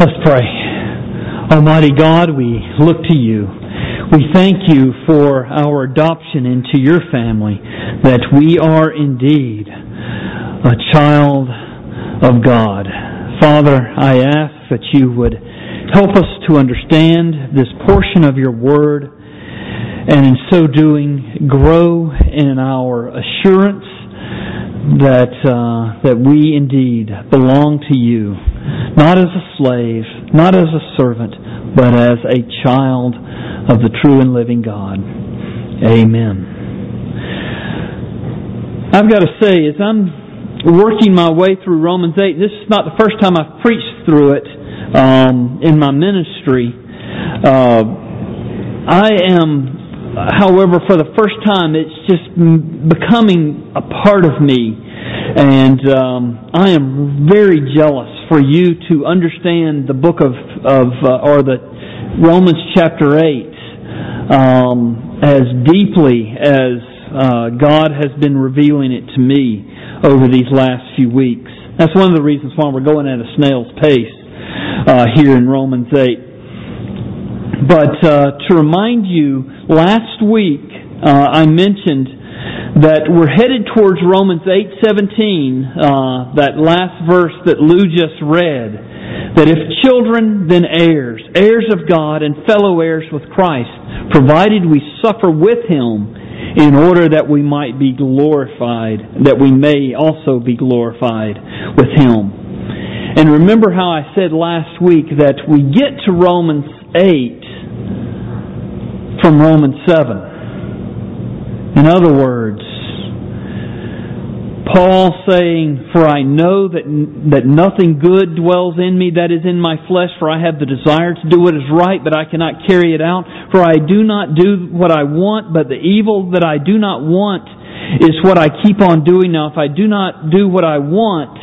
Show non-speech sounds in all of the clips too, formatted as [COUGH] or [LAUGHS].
Let's pray. Almighty God, we look to you. We thank you for our adoption into your family, that we are indeed a child of God. Father, I ask that you would help us to understand this portion of your word, and in so doing, grow in our assurance that uh, that we indeed belong to you not as a slave, not as a servant, but as a child of the true and living God. Amen. I've got to say, as I'm working my way through Romans 8, this is not the first time I've preached through it um, in my ministry. Uh, I am however, for the first time, it's just becoming a part of me. And um, I am very jealous for you to understand the book of, of uh, or the Romans chapter 8 um, as deeply as uh, God has been revealing it to me over these last few weeks. That's one of the reasons why we're going at a snail's pace uh, here in Romans 8. But uh, to remind you, last week uh, I mentioned that we're headed towards Romans 8:17, uh, that last verse that Lou just read, that if children, then heirs, heirs of God and fellow heirs with Christ, provided we suffer with him in order that we might be glorified, that we may also be glorified with him. And remember how I said last week that we get to Romans 8 from Romans 7. In other words, Paul saying, For I know that, that nothing good dwells in me that is in my flesh, for I have the desire to do what is right, but I cannot carry it out. For I do not do what I want, but the evil that I do not want is what I keep on doing. Now, if I do not do what I want,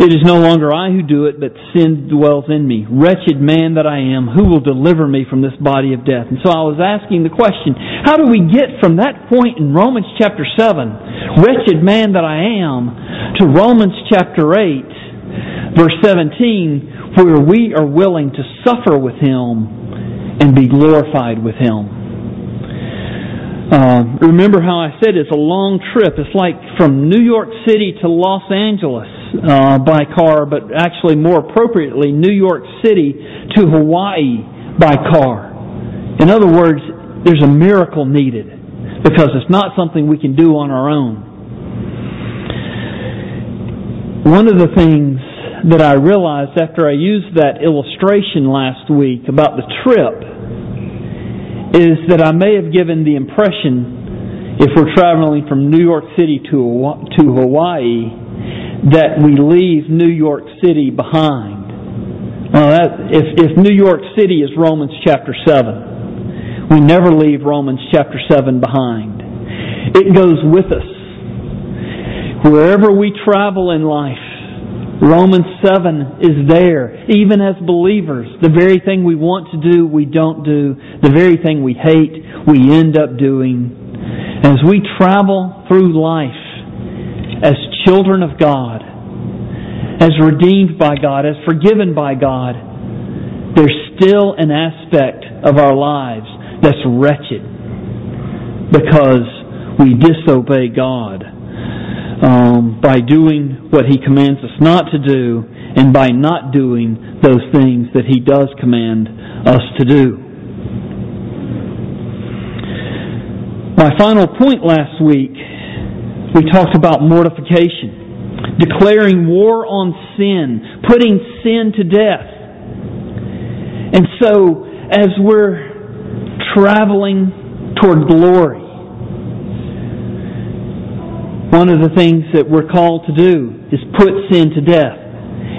it is no longer I who do it, but sin dwells in me. Wretched man that I am, who will deliver me from this body of death? And so I was asking the question, how do we get from that point in Romans chapter 7, wretched man that I am, to Romans chapter 8, verse 17, where we are willing to suffer with him and be glorified with him? Uh, remember how I said it's a long trip. It's like from New York City to Los Angeles uh, by car, but actually more appropriately, New York City to Hawaii by car. In other words, there's a miracle needed because it's not something we can do on our own. One of the things that I realized after I used that illustration last week about the trip is that I may have given the impression, if we're traveling from New York City to to Hawaii, that we leave New York City behind. Well, that, if, if New York City is Romans chapter 7, we never leave Romans chapter 7 behind. It goes with us. Wherever we travel in life, Romans 7 is there. Even as believers, the very thing we want to do, we don't do. The very thing we hate, we end up doing. As we travel through life, as children of God, as redeemed by God, as forgiven by God, there's still an aspect of our lives that's wretched because we disobey God um, by doing what He commands us not to do and by not doing those things that He does command us to do. My final point last week we talked about mortification, declaring war on sin, putting sin to death. And so, as we're traveling toward glory, one of the things that we're called to do is put sin to death.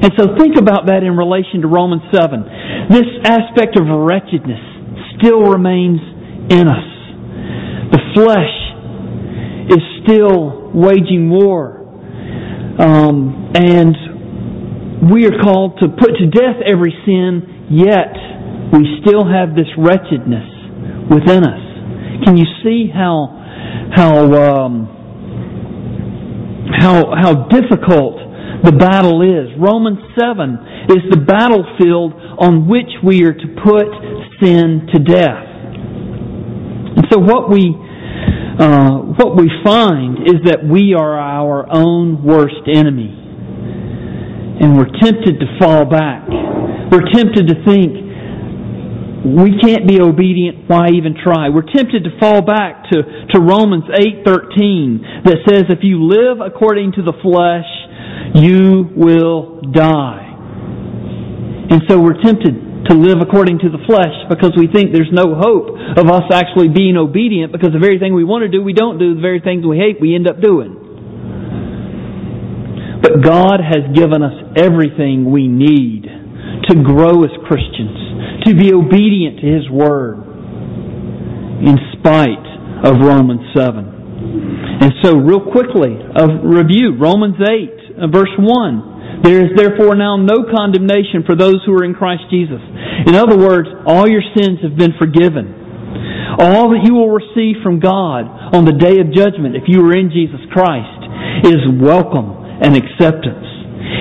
And so think about that in relation to Romans 7. This aspect of wretchedness still remains in us. The flesh still waging war. Um, and we are called to put to death every sin, yet we still have this wretchedness within us. Can you see how how um, how how difficult the battle is. Romans 7 is the battlefield on which we are to put sin to death. And so what we uh, what we find is that we are our own worst enemy. And we're tempted to fall back. We're tempted to think, we can't be obedient, why even try? We're tempted to fall back to, to Romans 8:13 that says if you live according to the flesh, you will die. And so we're tempted to live according to the flesh because we think there's no hope of us actually being obedient because the very thing we want to do, we don't do. The very things we hate, we end up doing. But God has given us everything we need to grow as Christians, to be obedient to His Word, in spite of Romans 7. And so, real quickly, a review Romans 8, uh, verse 1. There is therefore now no condemnation for those who are in Christ Jesus. In other words, all your sins have been forgiven. All that you will receive from God on the day of judgment, if you are in Jesus Christ, is welcome and acceptance.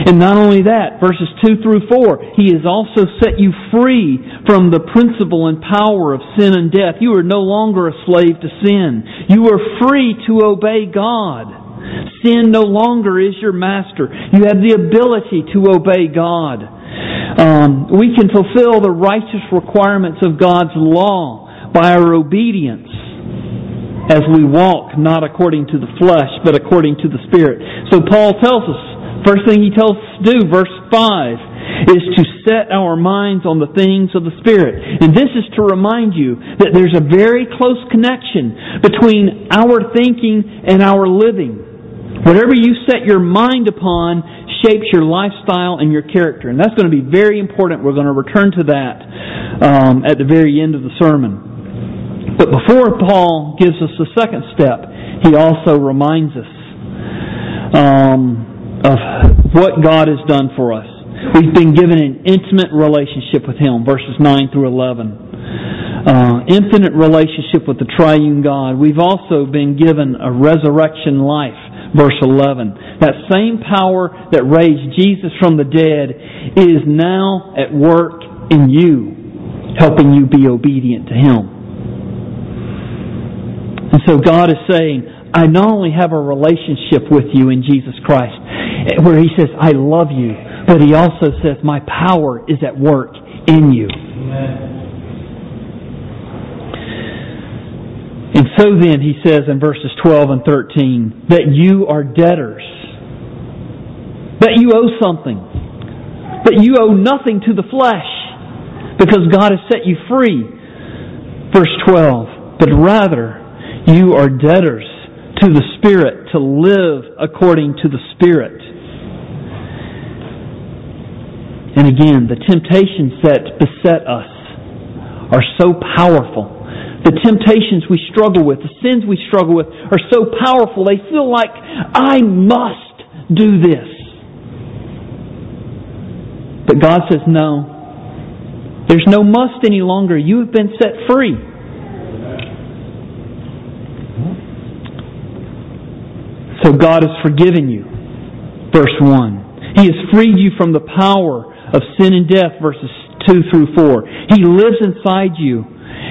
And not only that, verses 2 through 4, He has also set you free from the principle and power of sin and death. You are no longer a slave to sin. You are free to obey God. Sin no longer is your master. You have the ability to obey God. Um, we can fulfill the righteous requirements of God's law by our obedience as we walk not according to the flesh, but according to the Spirit. So Paul tells us First thing he tells us to do, verse 5, is to set our minds on the things of the Spirit. And this is to remind you that there's a very close connection between our thinking and our living. Whatever you set your mind upon shapes your lifestyle and your character. And that's going to be very important. We're going to return to that um, at the very end of the sermon. But before Paul gives us the second step, he also reminds us um, of what God has done for us. We've been given an intimate relationship with Him, verses 9 through 11. Uh, infinite relationship with the triune God. We've also been given a resurrection life, verse 11. That same power that raised Jesus from the dead is now at work in you, helping you be obedient to Him. And so God is saying, I not only have a relationship with you in Jesus Christ, where he says, I love you, but he also says, my power is at work in you. Amen. And so then, he says in verses 12 and 13, that you are debtors, that you owe something, that you owe nothing to the flesh, because God has set you free. Verse 12, but rather, you are debtors to the Spirit to live according to the Spirit. And again, the temptations that beset us are so powerful. The temptations we struggle with, the sins we struggle with, are so powerful. They feel like, I must do this. But God says, no. There's no must any longer. You have been set free. So God has forgiven you. Verse 1. He has freed you from the power of sin and death, verses 2 through 4. He lives inside you.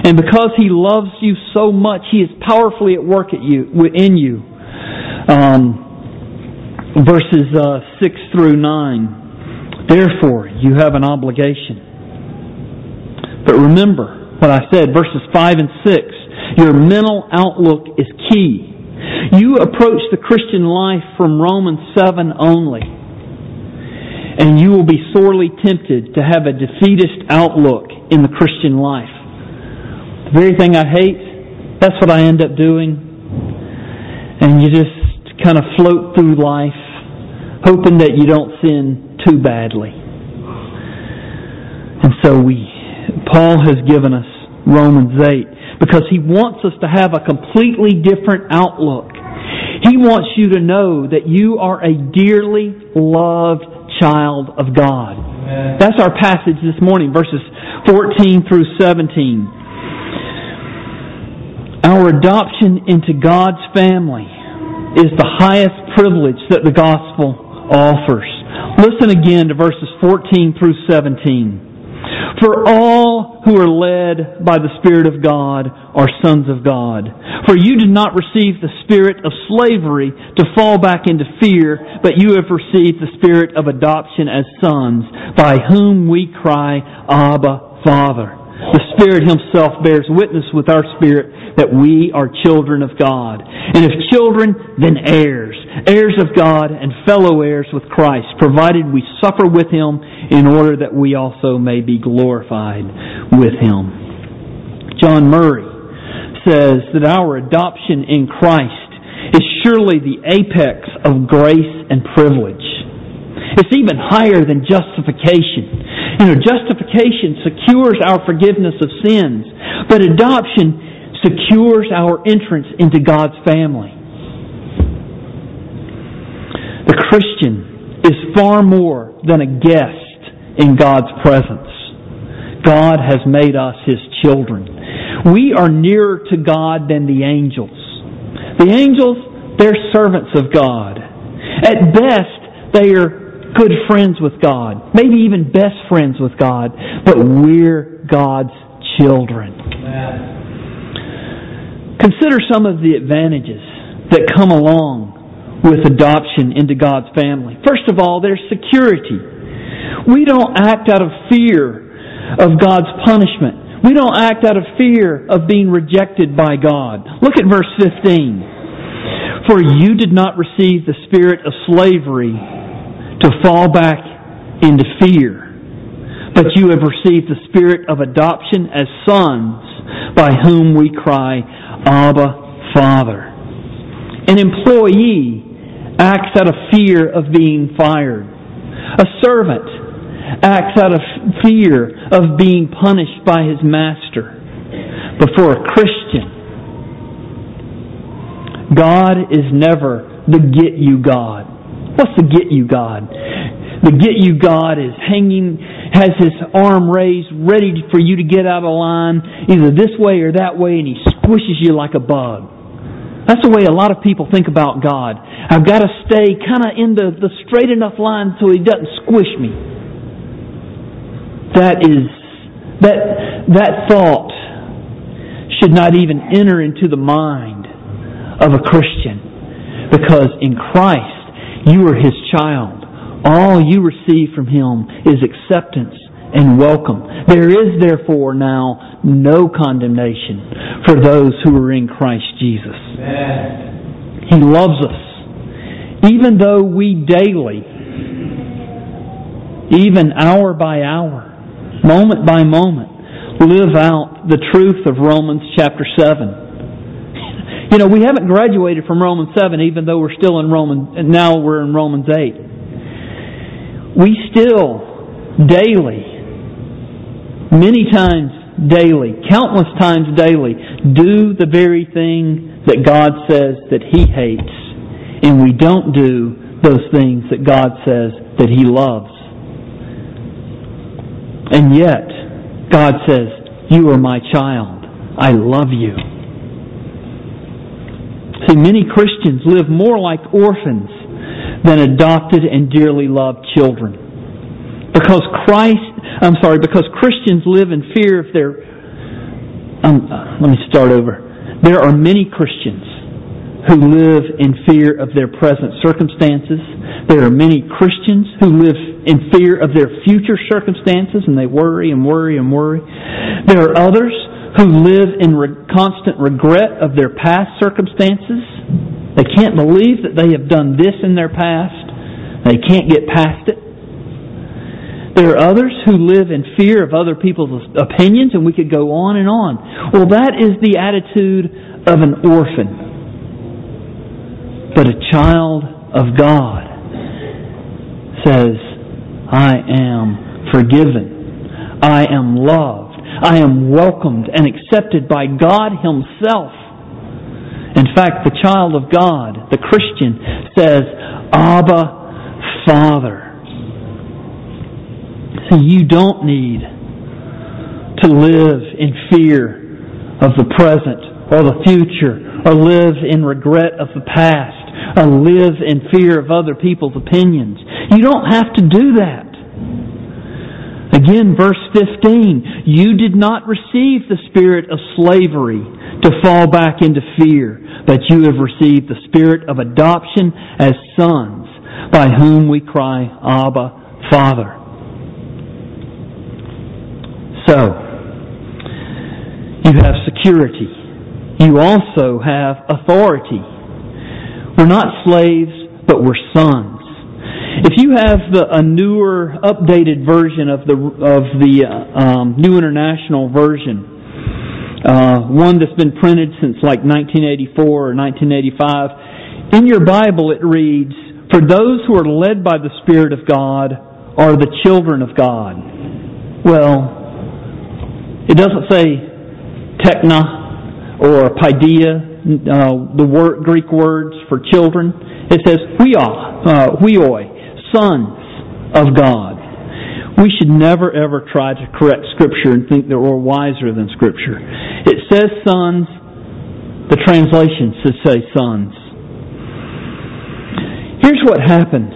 And because He loves you so much, He is powerfully at work at you, within you. Um, verses uh, 6 through 9. Therefore, you have an obligation. But remember what I said, verses 5 and 6. Your mental outlook is key. You approach the Christian life from Romans 7 only and you will be sorely tempted to have a defeatist outlook in the Christian life. The very thing I hate, that's what I end up doing. And you just kind of float through life, hoping that you don't sin too badly. And so we, Paul has given us Romans 8 because he wants us to have a completely different outlook. He wants you to know that you are a dearly loved child of God. Amen. That's our passage this morning, verses 14 through 17. Our adoption into God's family is the highest privilege that the gospel offers. Listen again to verses 14 through 17. For all who are led by the Spirit of God are sons of God. For you did not receive the spirit of slavery to fall back into fear, but you have received the spirit of adoption as sons, by whom we cry, Abba, Father. The Spirit Himself bears witness with our spirit that we are children of God. And if children, then heirs, heirs of God and fellow heirs with Christ, provided we suffer with Him in order that we also may be glorified with Him. John Murray says that our adoption in Christ is surely the apex of grace and privilege. It's even higher than justification. You know, justification secures our forgiveness of sins, but adoption secures our entrance into God's family. The Christian is far more than a guest in God's presence. God has made us His children. We are nearer to God than the angels. The angels, they're servants of God. At best, they are good friends with God, maybe even best friends with God, but we're God's children. Consider some of the advantages that come along with adoption into God's family. First of all, there's security. We don't act out of fear of God's punishment. We don't act out of fear of being rejected by God. Look at verse 15. For you did not receive the spirit of slavery to fall back into fear. But you have received the spirit of adoption as sons by whom we cry, Abba, Father. An employee acts out of fear of being fired. A servant acts out of fear of being punished by his master. But for a Christian, God is never the get you God. What's the get you God? The get you God is hanging, has his arm raised, ready for you to get out of line, either this way or that way, and he squishes you like a bug. That's the way a lot of people think about God. I've got to stay kind of in the, the straight enough line so he doesn't squish me. That is, that, that thought should not even enter into the mind of a Christian. Because in Christ, you are His child. All you receive from Him is acceptance and welcome. There is therefore now no condemnation for those who are in Christ Jesus. Amen. He loves us. Even though we daily, even hour by hour, moment by moment, live out the truth of Romans chapter 7 you know, we haven't graduated from Romans 7 even though we're still in Romans, now we're in Romans 8. We still, daily, many times daily, countless times daily, do the very thing that God says that He hates, and we don't do those things that God says that He loves. And yet, God says, You are my child. I love you. See, many Christians live more like orphans than adopted and dearly loved children. Because Christ, I'm sorry, because Christians live in fear of their, um, uh, let me start over. There are many Christians who live in fear of their present circumstances. There are many Christians who live in fear of their future circumstances and they worry and worry and worry. There are others who live in re- constant regret of their past circumstances. They can't believe that they have done this in their past. They can't get past it. There are others who live in fear of other people's opinions, and we could go on and on. Well, that is the attitude of an orphan. But a child of God says, I am forgiven. I am loved. I am welcomed and accepted by God Himself. In fact, the child of God, the Christian, says, Abba, Father. See, you don't need to live in fear of the present or the future or live in regret of the past or live in fear of other people's opinions. You don't have to do that. Again, verse 15, you did not receive the spirit of slavery to fall back into fear, but you have received the spirit of adoption as sons, by whom we cry, Abba, Father. So, you have security. You also have authority. We're not slaves, but we're sons. If you have a newer, updated version of the of the uh, um, New International Version, uh, one that's been printed since like 1984 or 1985, in your Bible it reads, "For those who are led by the Spirit of God are the children of God." Well, it doesn't say tekna or paideia, uh, the word, Greek words for children. It says huios, uh, huioi, sons of God. We should never ever try to correct Scripture and think that we're wiser than Scripture. It says sons, the translation should say sons. Here's what happens,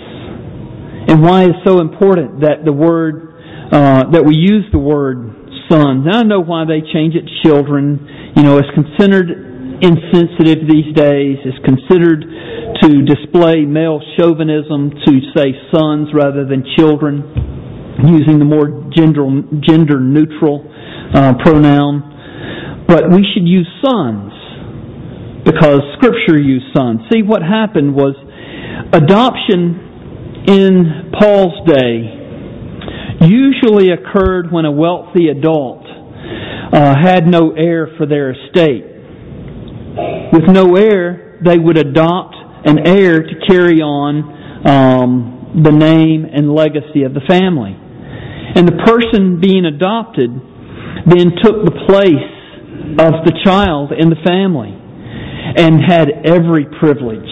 and why it's so important that the word, uh, that we use the word sons. Now I know why they change it to children. You know, it's considered insensitive these days. It's considered to display male chauvinism to say sons rather than children, using the more gender, gender neutral uh, pronoun. But we should use sons because Scripture used sons. See, what happened was adoption in Paul's day usually occurred when a wealthy adult uh, had no heir for their estate. With no heir, they would adopt an heir to carry on um, the name and legacy of the family. And the person being adopted then took the place of the child in the family and had every privilege,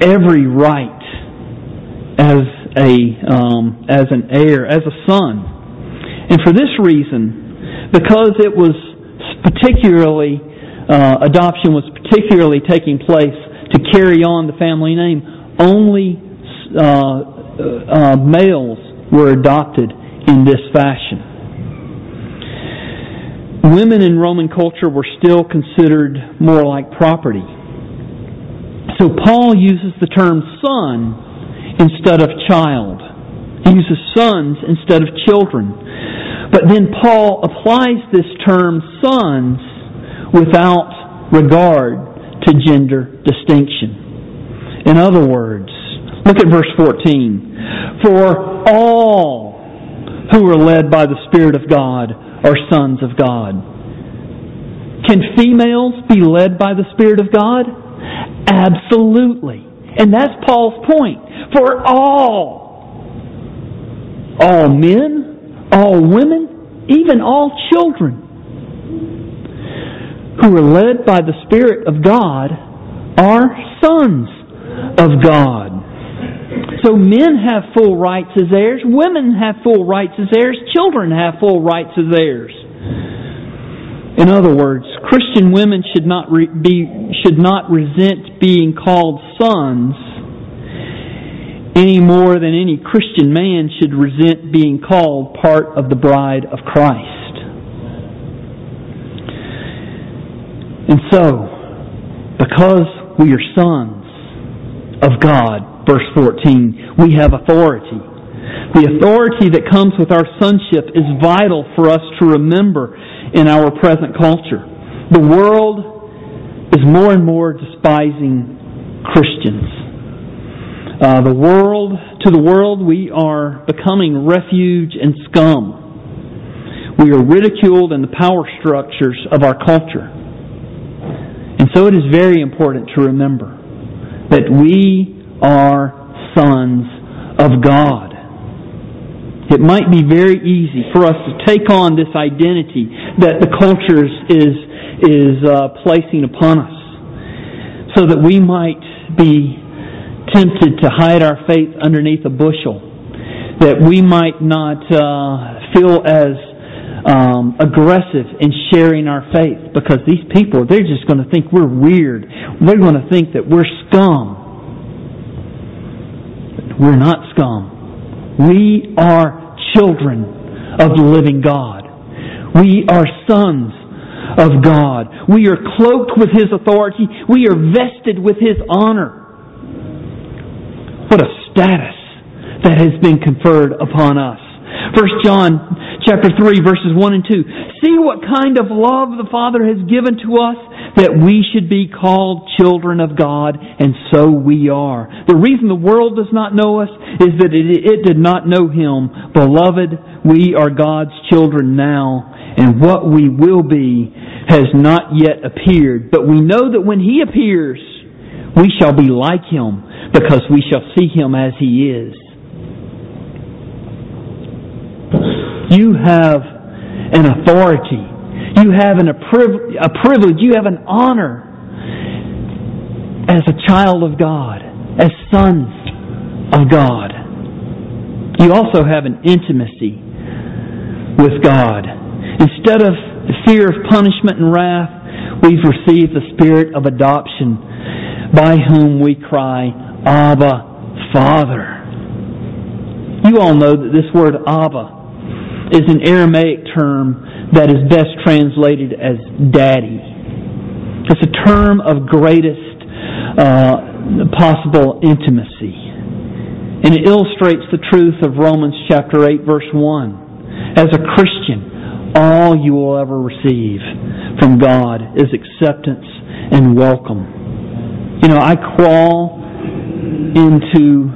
every right as a um, as an heir, as a son. And for this reason, because it was particularly uh, adoption was particularly taking place to carry on the family name, only uh, uh, males were adopted in this fashion. Women in Roman culture were still considered more like property. So Paul uses the term son instead of child. He uses sons instead of children. But then Paul applies this term sons without regard to gender distinction. In other words, look at verse 14. For all who are led by the Spirit of God are sons of God. Can females be led by the Spirit of God? Absolutely. And that's Paul's point. For all. All men, all women, even all children who are led by the Spirit of God are sons of God. So men have full rights as heirs, women have full rights as heirs, children have full rights as heirs. In other words, Christian women should not re- be should not resent being called sons any more than any Christian man should resent being called part of the bride of Christ. And so, because we are sons of God, verse 14, we have authority. The authority that comes with our sonship is vital for us to remember in our present culture. The world is more and more despising Christians. Uh, the world, to the world, we are becoming refuge and scum. We are ridiculed in the power structures of our culture. And so it is very important to remember that we are sons of God. It might be very easy for us to take on this identity that the culture is, is uh, placing upon us so that we might be tempted to hide our faith underneath a bushel, that we might not uh, feel as um, aggressive in sharing our faith because these people, they're just going to think we're weird. They're going to think that we're scum. We're not scum. We are children of the living God. We are sons of God. We are cloaked with His authority. We are vested with His honor. What a status that has been conferred upon us. 1 John chapter 3 verses 1 and 2. See what kind of love the Father has given to us that we should be called children of God, and so we are. The reason the world does not know us is that it, it did not know Him. Beloved, we are God's children now, and what we will be has not yet appeared. But we know that when He appears, we shall be like Him, because we shall see Him as He is. You have an authority. You have an, a, priv- a privilege. You have an honor as a child of God, as sons of God. You also have an intimacy with God. Instead of the fear of punishment and wrath, we've received the spirit of adoption by whom we cry, Abba, Father. You all know that this word Abba is an Aramaic term that is best translated as daddy. It's a term of greatest uh, possible intimacy. And it illustrates the truth of Romans chapter 8 verse 1. As a Christian, all you will ever receive from God is acceptance and welcome. You know, I crawl into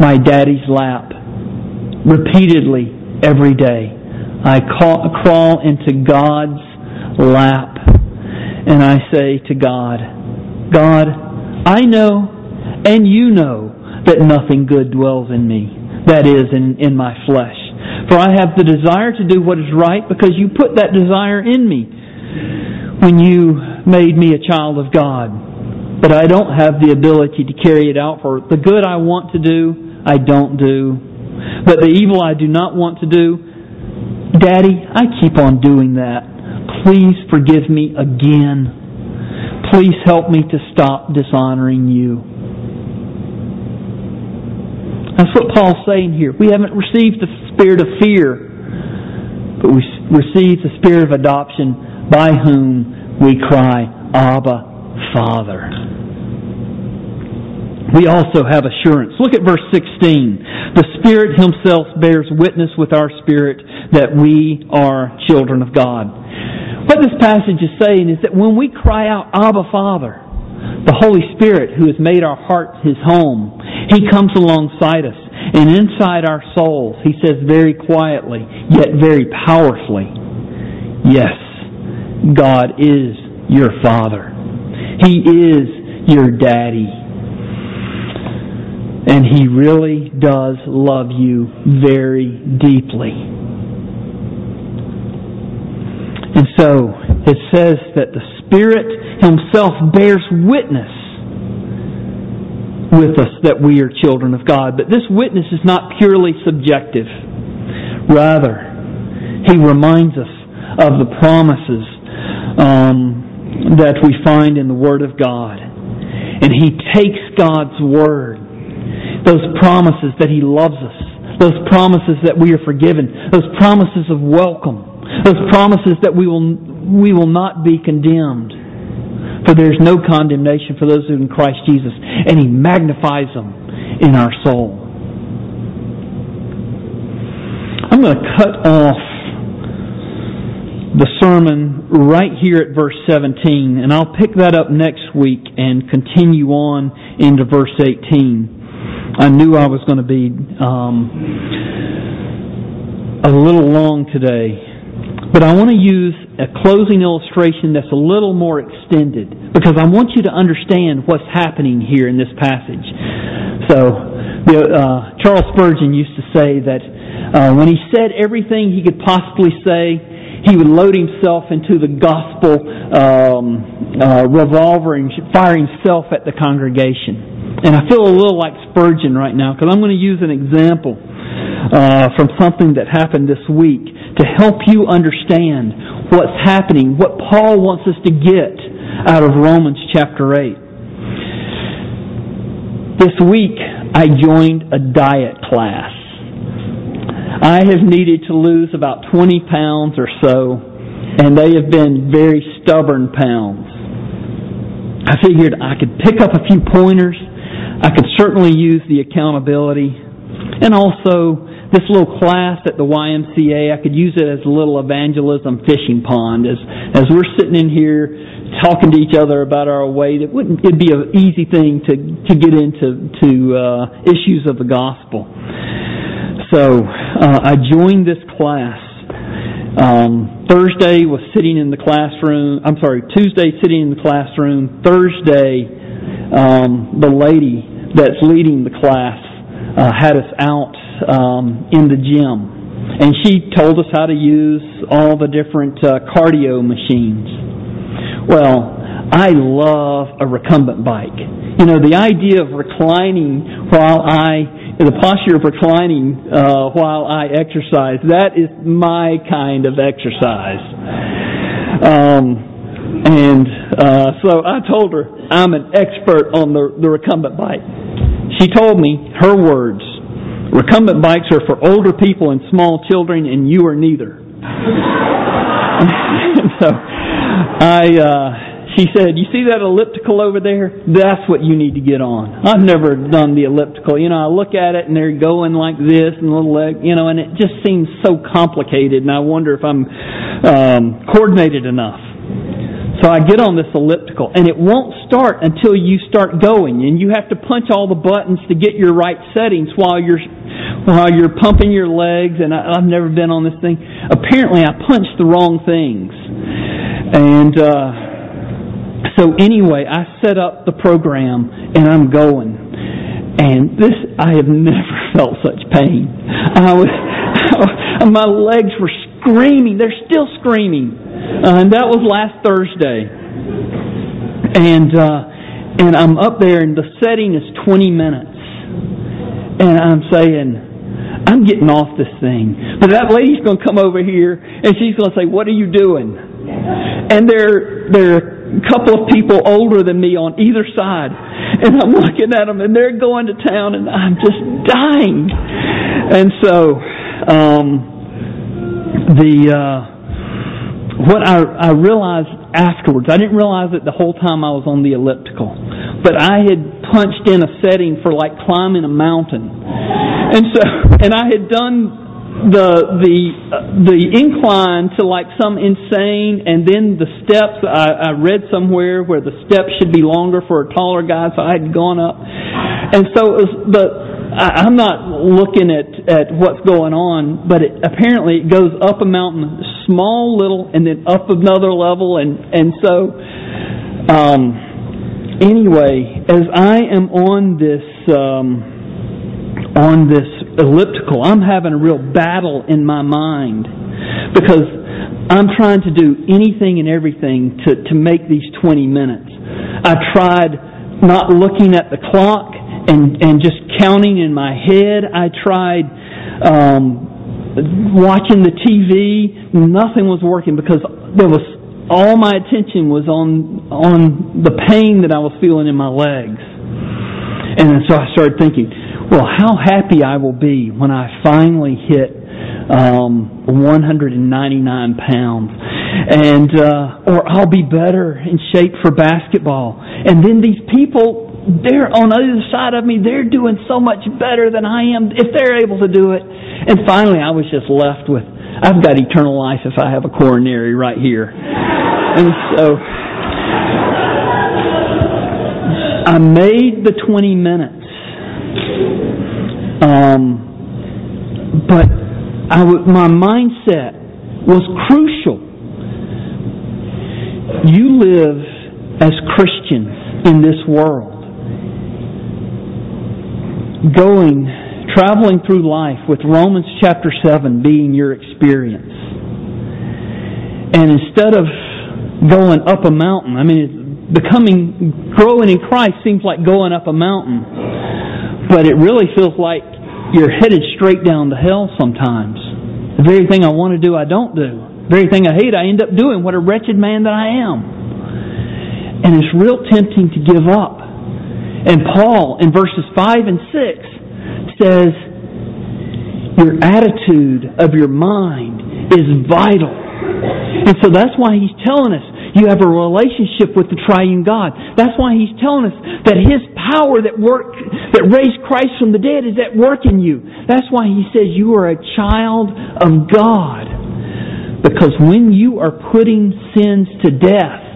my daddy's lap repeatedly every day. I call, crawl into God's lap and I say to God, God, I know and you know that nothing good dwells in me, that is, in, in my flesh. For I have the desire to do what is right because you put that desire in me when you made me a child of God. But I don't have the ability to carry it out for the good I want to do, I don't do. But the evil I do not want to do, Daddy, I keep on doing that. Please forgive me again. Please help me to stop dishonoring you. That's what Paul's saying here. We haven't received the spirit of fear, but we received the spirit of adoption by whom we cry, Abba, Father we also have assurance. Look at verse 16. The Spirit Himself bears witness with our spirit that we are children of God. What this passage is saying is that when we cry out, Abba Father, the Holy Spirit who has made our heart His home, He comes alongside us. And inside our souls, He says very quietly, yet very powerfully, Yes, God is your Father. He is your Daddy. And He really does love you very deeply. And so it says that the Spirit Himself bears witness with us that we are children of God. But this witness is not purely subjective. Rather, He reminds us of the promises um, that we find in the Word of God. And He takes God's Word those promises that He loves us, those promises that we are forgiven, those promises of welcome, those promises that we will, we will not be condemned. For there is no condemnation for those who are in Christ Jesus, and He magnifies them in our soul. I'm going to cut off the sermon right here at verse 17, and I'll pick that up next week and continue on into verse 18. I knew I was going to be um, a little long today, but I want to use a closing illustration that's a little more extended because I want you to understand what's happening here in this passage. So, uh, Charles Spurgeon used to say that uh, when he said everything he could possibly say, he would load himself into the gospel um, uh, revolver and fire himself at the congregation. And I feel a little like Spurgeon right now because I'm going to use an example uh, from something that happened this week to help you understand what's happening, what Paul wants us to get out of Romans chapter 8. This week, I joined a diet class. I have needed to lose about 20 pounds or so, and they have been very stubborn pounds. I figured I could pick up a few pointers. I could certainly use the accountability. And also, this little class at the YMCA, I could use it as a little evangelism fishing pond. As, as we're sitting in here talking to each other about our way, it wouldn't, it'd be an easy thing to, to get into to, uh, issues of the gospel. So, uh, I joined this class. Um, Thursday was sitting in the classroom. I'm sorry, Tuesday sitting in the classroom. Thursday, um, the lady that's leading the class uh, had us out um, in the gym, and she told us how to use all the different uh, cardio machines. Well, I love a recumbent bike. You know, the idea of reclining while I the posture of reclining uh, while I exercise. That is my kind of exercise. Um, and uh, so I told her I'm an expert on the, the recumbent bike. She told me her words: recumbent bikes are for older people and small children, and you are neither. [LAUGHS] so I. Uh, she said, You see that elliptical over there? That's what you need to get on. I've never done the elliptical. You know, I look at it and they're going like this and little leg, you know, and it just seems so complicated and I wonder if I'm um, coordinated enough. So I get on this elliptical and it won't start until you start going and you have to punch all the buttons to get your right settings while you're while you're pumping your legs and I, I've never been on this thing. Apparently I punched the wrong things. And uh so anyway, I set up the program and I'm going. And this, I have never [LAUGHS] felt such pain. I was, [LAUGHS] my legs were screaming. They're still screaming. Uh, and that was last Thursday. And, uh, and I'm up there and the setting is 20 minutes. And I'm saying, I'm getting off this thing. But that lady's going to come over here and she's going to say, what are you doing? And they're, they're couple of people older than me on either side. And I'm looking at them and they're going to town and I'm just dying. And so, um, the, uh, what I, I realized afterwards, I didn't realize it the whole time I was on the elliptical, but I had punched in a setting for like climbing a mountain. And so, and I had done the the the incline to like some insane, and then the steps. I, I read somewhere where the steps should be longer for a taller guy, so I had gone up, and so it was the. I'm not looking at at what's going on, but it, apparently it goes up a mountain, small little, and then up another level, and and so. Um, anyway, as I am on this um, on this elliptical. I'm having a real battle in my mind because I'm trying to do anything and everything to, to make these 20 minutes. I tried not looking at the clock and, and just counting in my head. I tried um, watching the TV. Nothing was working because there was all my attention was on on the pain that I was feeling in my legs. And so I started thinking, well, how happy I will be when I finally hit um, 199 pounds, and uh, or I'll be better in shape for basketball. And then these people, they're on the other side of me. They're doing so much better than I am if they're able to do it. And finally, I was just left with, I've got eternal life if I have a coronary right here. And so. I made the 20 minutes um, but I w- my mindset was crucial. You live as Christians in this world, going, traveling through life with Romans chapter 7 being your experience. And instead of going up a mountain, I mean, becoming, growing in Christ seems like going up a mountain but it really feels like you're headed straight down to hell sometimes. The very thing I want to do, I don't do. The very thing I hate, I end up doing. What a wretched man that I am. And it's real tempting to give up. And Paul, in verses 5 and 6, says, Your attitude of your mind is vital. And so that's why he's telling us you have a relationship with the triune God. That's why he's telling us that his power that work that raised Christ from the dead is at work in you. That's why he says you are a child of God. Because when you are putting sins to death,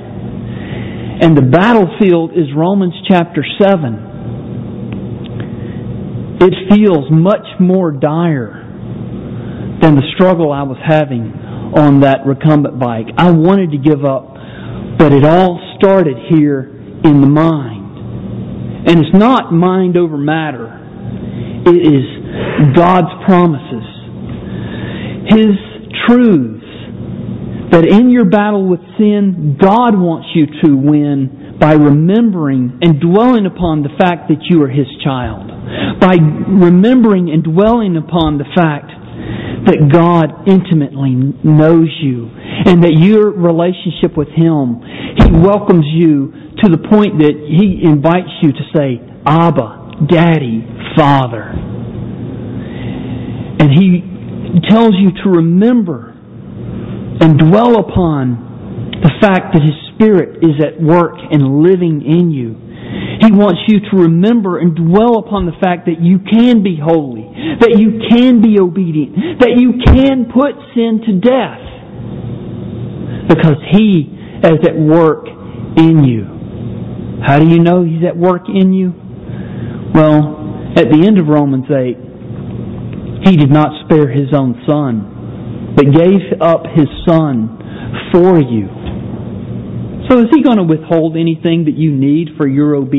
and the battlefield is Romans chapter 7, it feels much more dire than the struggle I was having on that recumbent bike. I wanted to give up, but it all started here in the mind. And it's not mind over matter. It is God's promises. His truths that in your battle with sin, God wants you to win by remembering and dwelling upon the fact that you are His child. By remembering and dwelling upon the fact that God intimately knows you and that your relationship with Him, He welcomes you to the point that He invites you to say, Abba, Daddy, Father. And He tells you to remember and dwell upon the fact that His Spirit is at work and living in you. He wants you to remember and dwell upon the fact that you can be holy, that you can be obedient, that you can put sin to death. Because He is at work in you. How do you know He's at work in you? Well, at the end of Romans 8, He did not spare His own Son but gave up his son for you. So is he going to withhold anything that you need for your obedience?